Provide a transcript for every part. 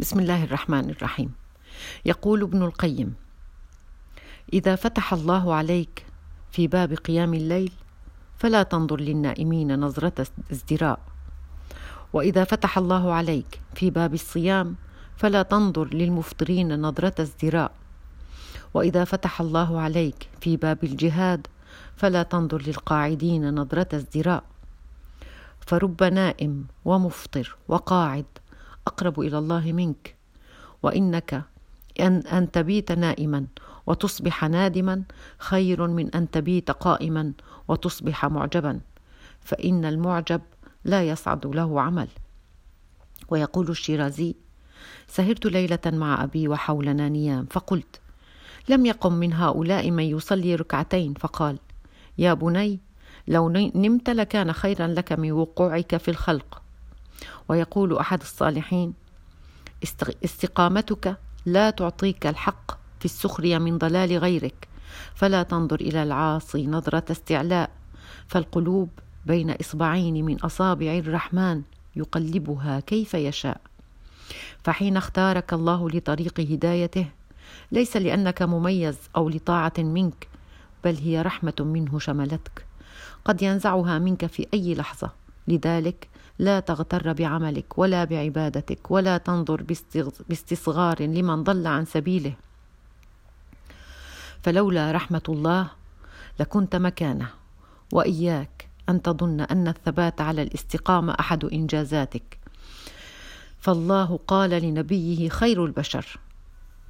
بسم الله الرحمن الرحيم. يقول ابن القيم إذا فتح الله عليك في باب قيام الليل فلا تنظر للنائمين نظرة ازدراء. وإذا فتح الله عليك في باب الصيام فلا تنظر للمفطرين نظرة ازدراء. وإذا فتح الله عليك في باب الجهاد فلا تنظر للقاعدين نظرة ازدراء. فرب نائم ومفطر وقاعد أقرب إلى الله منك. وإنك أن أن تبيت نائما وتصبح نادما خير من أن تبيت قائما وتصبح معجبا. فإن المعجب لا يصعد له عمل. ويقول الشيرازي سهرت ليلة مع أبي وحولنا نيام فقلت لم يقم من هؤلاء من يصلي ركعتين. فقال يا بني لو نمت لكان خيرا لك من وقوعك في الخلق. ويقول أحد الصالحين استقامتك لا تعطيك الحق في السخرية من ضلال غيرك فلا تنظر إلى العاصي نظرة استعلاء فالقلوب بين إصبعين من أصابع الرحمن يقلبها كيف يشاء. فحين اختارك الله لطريق هدايته ليس لأنك مميز أو لطاعة منك بل هي رحمة منه شملتك قد ينزعها منك في أي لحظة. لذلك لا تغتر بعملك ولا بعبادتك ولا تنظر باستصغار لمن ضل عن سبيله. فلولا رحمة الله لكنت مكانه وإياك أن تظن أن الثبات على الاستقامة أحد إنجازاتك. فالله قال لنبيه خير البشر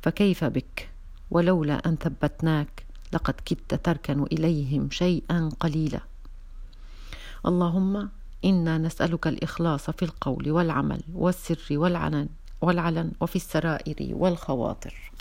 فكيف بك؟ ولولا أن ثبتناك لقد كدت تركن إليهم شيئا قليلا. اللهم إنا نسألك الإخلاص في القول والعمل والسر والعلن والعلن وفي السرائر والخواطر.